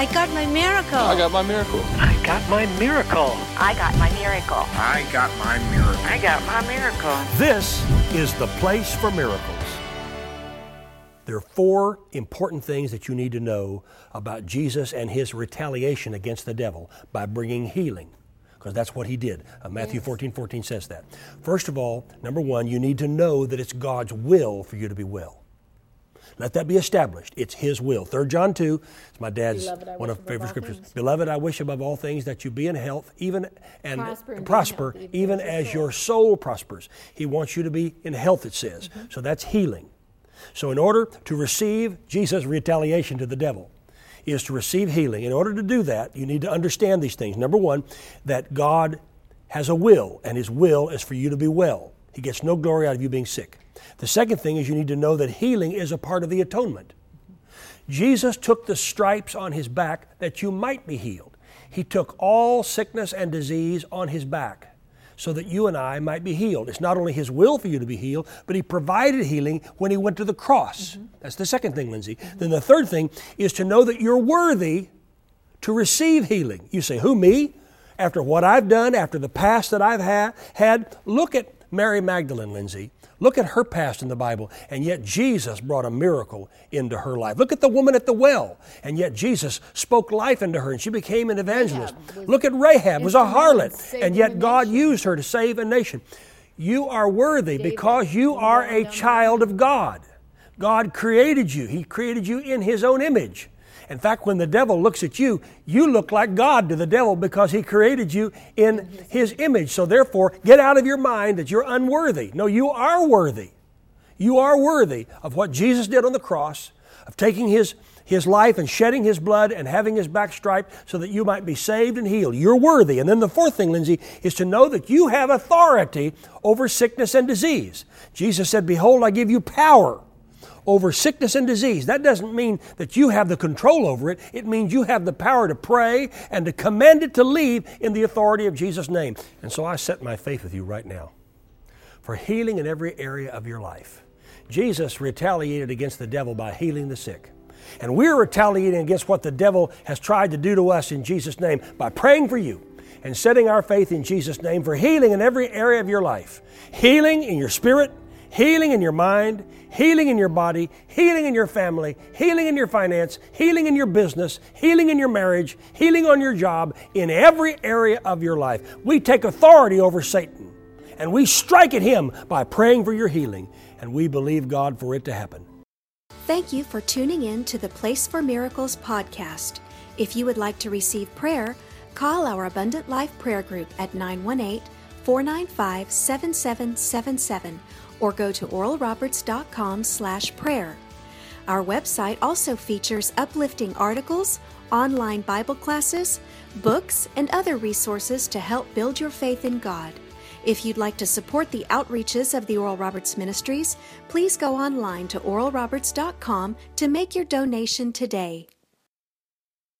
I got my miracle. I got my miracle. I got my miracle. I got my miracle. I got my miracle. I got my miracle. This is the place for miracles. There are four important things that you need to know about Jesus and his retaliation against the devil by bringing healing, because that's what he did. Uh, Matthew 14 14 says that. First of all, number one, you need to know that it's God's will for you to be well. Let that be established. It's His will. 3 John 2, it's my dad's Beloved, one of favorite scriptures. things. Beloved, I wish above all things that you be in health, even and Prosper and prosper, even as your your soul prospers. He wants you to be in health, it says. Mm-hmm. So that's healing. So, in order to receive Jesus' retaliation to the devil, is to receive healing. In order to do that, you need to understand these things. Number one, that God has a will, and His will is for you to be well. He gets no glory out of you being sick. The second thing is you need to know that healing is a part of the atonement. Jesus took the stripes on His back that you might be healed. He took all sickness and disease on His back so that you and I might be healed. It's not only His will for you to be healed, but He provided healing when He went to the cross. Mm-hmm. That's the second thing, Lindsay. Then the third thing is to know that you're worthy to receive healing. You say, Who, me? After what I've done, after the past that I've ha- had, look at Mary Magdalene, Lindsay. Look at her past in the Bible, and yet Jesus brought a miracle into her life. Look at the woman at the well, and yet Jesus spoke life into her, and she became an evangelist. Look at Rahab, was a harlot, and yet God used her to save a nation. You are worthy because you are a went down the child of God. God created you. He created you in His own image. In fact, when the devil looks at you, you look like God to the devil because he created you in his image. So therefore, get out of your mind that you're unworthy. No, you are worthy. You are worthy of what Jesus did on the cross, of taking his, his life and shedding his blood and having his back striped so that you might be saved and healed. You're worthy. And then the fourth thing, Lindsay, is to know that you have authority over sickness and disease. Jesus said, Behold, I give you power over sickness and disease. That doesn't mean that you have the control over it. It means you have the power to pray and to command it to leave in the authority of Jesus' name. And so I set my faith with you right now for healing in every area of your life. Jesus retaliated against the devil by healing the sick. And we're retaliating against what the devil has tried to do to us in Jesus' name by praying for you and setting our faith in Jesus' name for healing in every area of your life. Healing in your spirit, healing in your mind, healing in your body, healing in your family, healing in your finance, healing in your business, healing in your marriage, healing on your job, in every area of your life. We take authority over Satan and we strike at him by praying for your healing, and we believe God for it to happen. Thank you for tuning in to the Place for Miracles podcast. If you would like to receive prayer, call our Abundant Life Prayer Group at 918 495 7777 or go to oralroberts.com slash prayer. Our website also features uplifting articles, online Bible classes, books, and other resources to help build your faith in God. If you'd like to support the outreaches of the Oral Roberts Ministries, please go online to oralroberts.com to make your donation today.